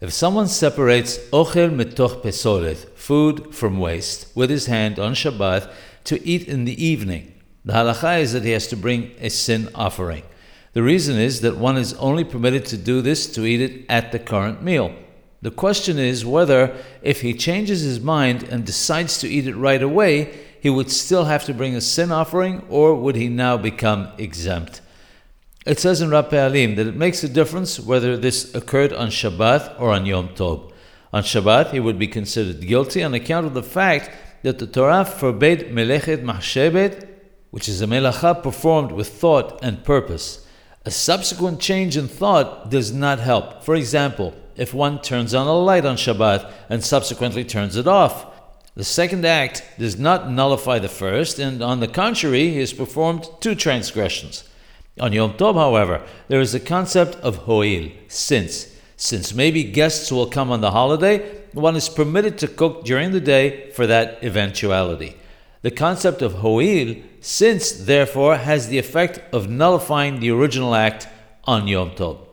If someone separates ochel mitoch pesolet, food from waste, with his hand on Shabbat to eat in the evening, the halacha is that he has to bring a sin offering. The reason is that one is only permitted to do this to eat it at the current meal. The question is whether, if he changes his mind and decides to eat it right away, he would still have to bring a sin offering, or would he now become exempt? It says in Rav Pe'alim that it makes a difference whether this occurred on Shabbat or on Yom Tov. On Shabbat, he would be considered guilty on account of the fact that the Torah forbade melechet mahshebet, which is a melacha performed with thought and purpose. A subsequent change in thought does not help. For example, if one turns on a light on Shabbat and subsequently turns it off, the second act does not nullify the first, and on the contrary, he has performed two transgressions. On Yom Tov, however, there is the concept of ho'il, since. Since maybe guests will come on the holiday, one is permitted to cook during the day for that eventuality. The concept of ho'il, since, therefore, has the effect of nullifying the original act on Yom Tov.